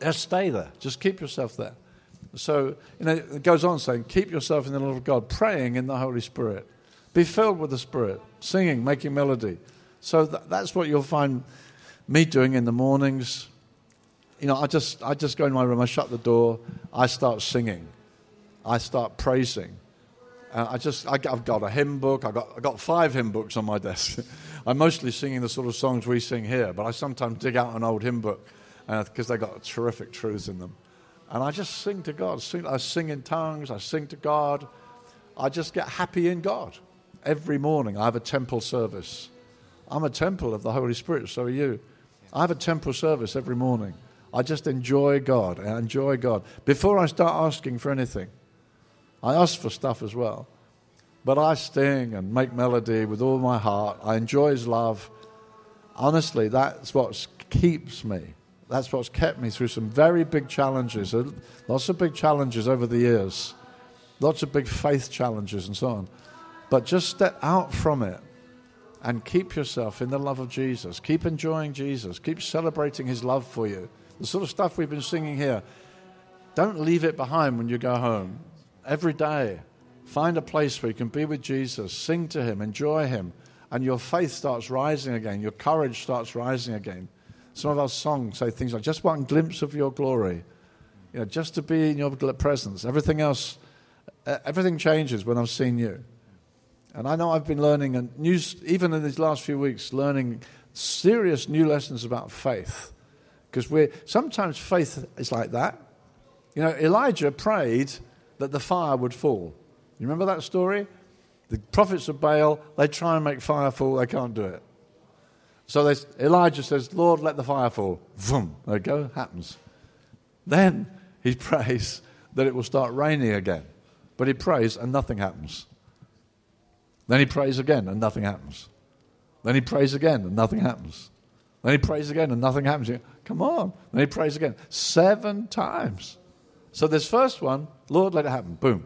Just stay there. Just keep yourself there. So, you know, it goes on saying, keep yourself in the love of God, praying in the Holy Spirit. Be filled with the Spirit, singing, making melody. So th- that's what you'll find me doing in the mornings. You know, I just, I just go in my room, I shut the door, I start singing, I start praising. Uh, I just, I, have got a hymn book. I've got, I've got five hymn books on my desk. I'm mostly singing the sort of songs we sing here, but I sometimes dig out an old hymn book because uh, they've got terrific truths in them. And I just sing to God. I sing in tongues. I sing to God. I just get happy in God. Every morning I have a temple service. I'm a temple of the Holy Spirit, so are you. I have a temple service every morning. I just enjoy God. I enjoy God. Before I start asking for anything, I ask for stuff as well. But I sing and make melody with all my heart. I enjoy His love. Honestly, that's what keeps me. That's what's kept me through some very big challenges. Uh, lots of big challenges over the years. Lots of big faith challenges and so on. But just step out from it and keep yourself in the love of Jesus. Keep enjoying Jesus. Keep celebrating His love for you. The sort of stuff we've been singing here. Don't leave it behind when you go home. Every day, find a place where you can be with Jesus, sing to Him, enjoy Him, and your faith starts rising again. Your courage starts rising again. Some of our songs say things like, just one glimpse of your glory. You know, just to be in your presence. Everything else, everything changes when I've seen you. And I know I've been learning, and new, even in these last few weeks, learning serious new lessons about faith. Because we're sometimes faith is like that. You know, Elijah prayed that the fire would fall. You remember that story? The prophets of Baal, they try and make fire fall, they can't do it. So Elijah says, Lord, let the fire fall. Vroom, there it go, happens. Then he prays that it will start raining again. But he prays and nothing happens. Then he prays again and nothing happens. Then he prays again and nothing happens. Then he prays again and nothing happens. Come on. Then he prays again. Seven times. So this first one, Lord, let it happen. Boom.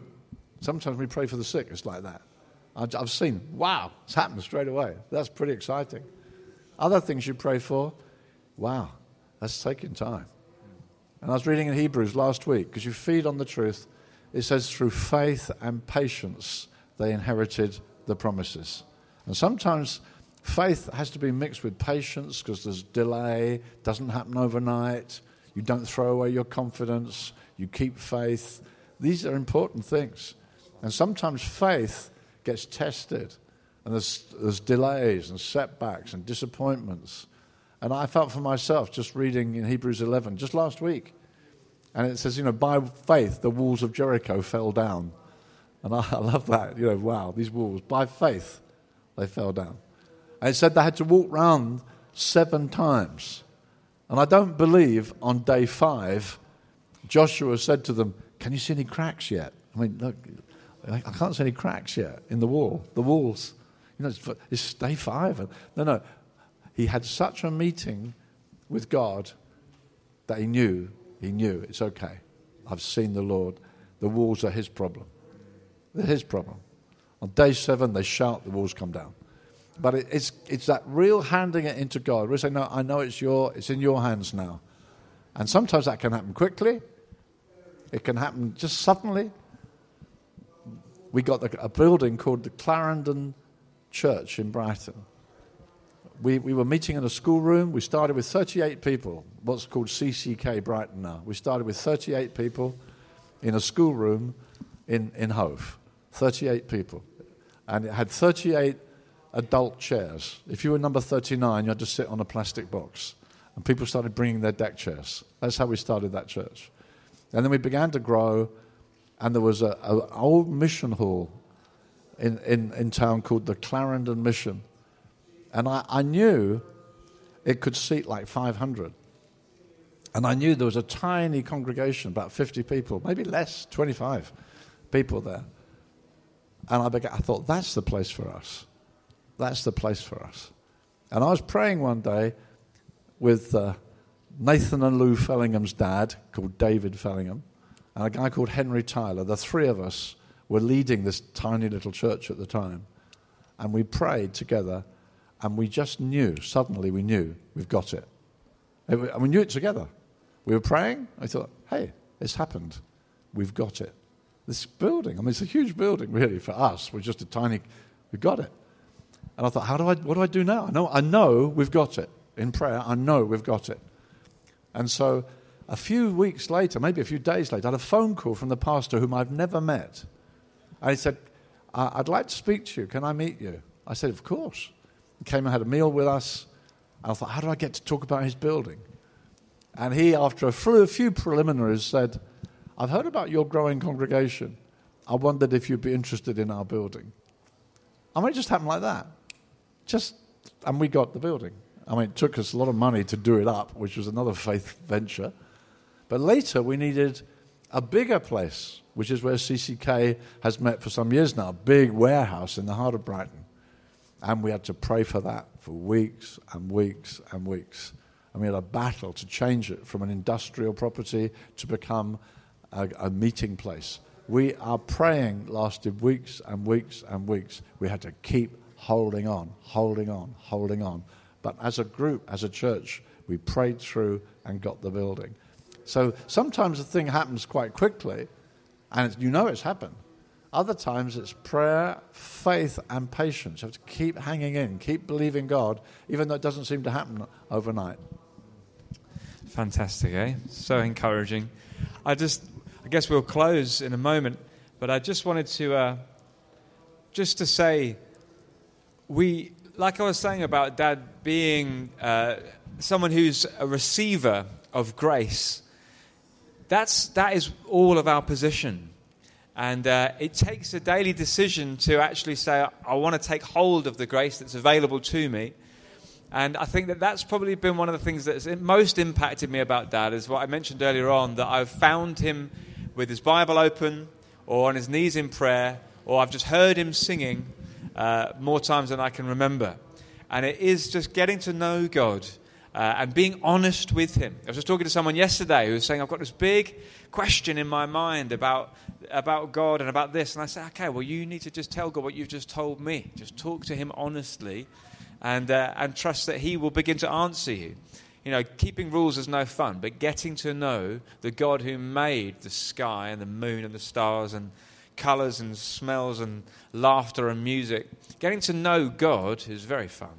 Sometimes we pray for the sick. It's like that. I've seen, wow, it's happened straight away. That's pretty exciting. Other things you pray for, wow, that's taking time. And I was reading in Hebrews last week, because you feed on the truth, it says, through faith and patience they inherited the promises. And sometimes faith has to be mixed with patience because there's delay, doesn't happen overnight. You don't throw away your confidence, you keep faith. These are important things. And sometimes faith gets tested, and there's, there's delays and setbacks and disappointments. And I felt for myself just reading in Hebrews 11 just last week. And it says, you know, by faith the walls of Jericho fell down. And I, I love that. You know, wow, these walls, by faith, they fell down. And it said they had to walk round seven times. And I don't believe on day five, Joshua said to them, Can you see any cracks yet? I mean, look, I can't see any cracks yet in the wall, the walls. You know, it's, day five. No, no. He had such a meeting with God that he knew, he knew it's okay. I've seen the Lord. The walls are his problem. They're his problem. On day seven, they shout, the walls come down. But it, it's, it's that real handing it into God. We say, No, I know it's, your, it's in your hands now. And sometimes that can happen quickly, it can happen just suddenly. We got the, a building called the Clarendon Church in Brighton. We, we were meeting in a schoolroom. We started with 38 people, what's called CCK Brighton now. We started with 38 people in a schoolroom in, in Hove. 38 people. And it had 38 adult chairs. If you were number 39, you had to sit on a plastic box. And people started bringing their deck chairs. That's how we started that church. And then we began to grow, and there was an old mission hall in, in, in town called the Clarendon Mission. And I, I knew it could seat like 500. And I knew there was a tiny congregation, about 50 people, maybe less, 25 people there. And I, began, I thought, that's the place for us. That's the place for us. And I was praying one day with uh, Nathan and Lou Fellingham's dad, called David Fellingham, and a guy called Henry Tyler. The three of us were leading this tiny little church at the time. And we prayed together, and we just knew, suddenly we knew, we've got it. And we knew it together. We were praying, I thought, hey, it's happened. we've got it. This building, I mean, it's a huge building, really, for us. We're just a tiny, we've got it. And I thought, how do I, what do I do now? I know, I know we've got it. In prayer, I know we've got it. And so a few weeks later, maybe a few days later, I had a phone call from the pastor whom I've never met. And he said, I'd like to speak to you. Can I meet you? I said, Of course. He came and had a meal with us. And I thought, How do I get to talk about his building? And he, after a few preliminaries, said, I've heard about your growing congregation. I wondered if you'd be interested in our building. I mean, it just happened like that. Just, and we got the building. I mean, it took us a lot of money to do it up, which was another faith venture. But later, we needed a bigger place, which is where CCK has met for some years now, a big warehouse in the heart of Brighton. And we had to pray for that for weeks and weeks and weeks. And we had a battle to change it from an industrial property to become a, a meeting place. We, our praying lasted weeks and weeks and weeks. We had to keep holding on, holding on, holding on. But as a group, as a church, we prayed through and got the building. So sometimes the thing happens quite quickly, and you know it's happened. Other times it's prayer, faith, and patience. You have to keep hanging in, keep believing God, even though it doesn't seem to happen overnight. Fantastic, eh? So encouraging. I just, I guess we'll close in a moment, but I just wanted to, uh, just to say, we, like I was saying about Dad being uh, someone who's a receiver of grace, that's, that is all of our position. And uh, it takes a daily decision to actually say, I want to take hold of the grace that's available to me. And I think that that's probably been one of the things that's most impacted me about Dad, is what I mentioned earlier on, that I've found him with his Bible open or on his knees in prayer, or I've just heard him singing uh, more times than I can remember. And it is just getting to know God uh, and being honest with Him. I was just talking to someone yesterday who was saying, I've got this big question in my mind about, about God and about this. And I said, okay, well, you need to just tell God what you've just told me. Just talk to Him honestly and, uh, and trust that He will begin to answer you. You know, keeping rules is no fun, but getting to know the God who made the sky and the moon and the stars and colors and smells and laughter and music, getting to know God is very fun.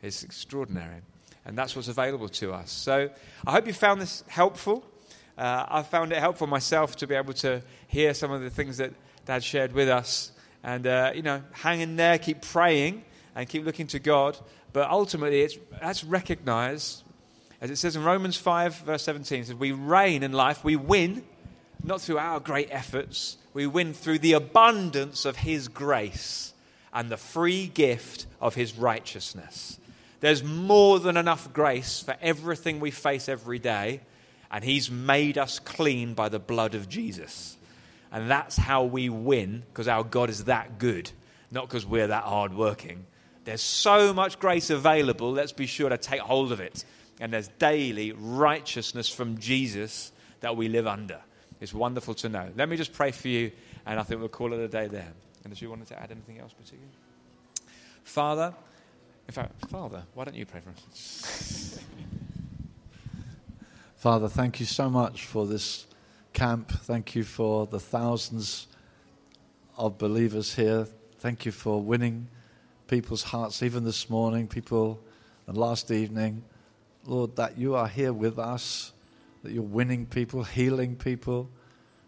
It's extraordinary. And that's what's available to us. So I hope you found this helpful. Uh, I found it helpful myself to be able to hear some of the things that Dad shared with us. And, uh, you know, hang in there, keep praying, and keep looking to God. But ultimately, it's, that's recognized, as it says in Romans 5, verse 17, it says, We reign in life, we win, not through our great efforts, we win through the abundance of His grace and the free gift of His righteousness. There's more than enough grace for everything we face every day, and He's made us clean by the blood of Jesus. And that's how we win, because our God is that good, not because we're that hardworking. There's so much grace available, let's be sure to take hold of it. And there's daily righteousness from Jesus that we live under. It's wonderful to know. Let me just pray for you, and I think we'll call it a day there. And if you wanted to add anything else particularly? Father, in fact, Father, why don't you pray for us? Father, thank you so much for this camp. Thank you for the thousands of believers here. Thank you for winning people's hearts, even this morning, people, and last evening. Lord, that you are here with us, that you're winning people, healing people,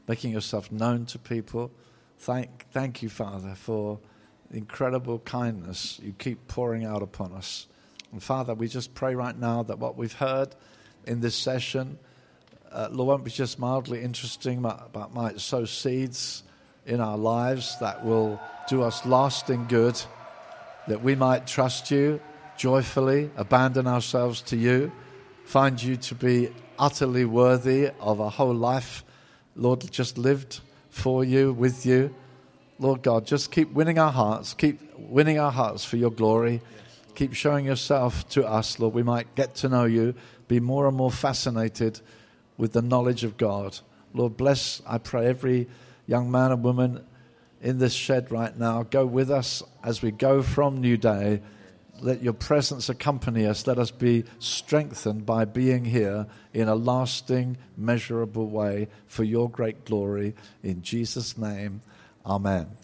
making yourself known to people. Thank, thank you, Father, for incredible kindness you keep pouring out upon us. And Father, we just pray right now that what we've heard in this session, uh, Lord, won't be just mildly interesting, but, but might sow seeds in our lives that will do us lasting good, that we might trust you joyfully, abandon ourselves to you, find you to be utterly worthy of a whole life, Lord, just lived for you, with you. Lord God, just keep winning our hearts, keep winning our hearts for your glory. Keep showing yourself to us, Lord. We might get to know you, be more and more fascinated with the knowledge of God. Lord, bless, I pray, every young man and woman in this shed right now. Go with us as we go from New Day. let your presence accompany us. Let us be strengthened by being here in a lasting, measurable way for your great glory. In Jesus' name, amen.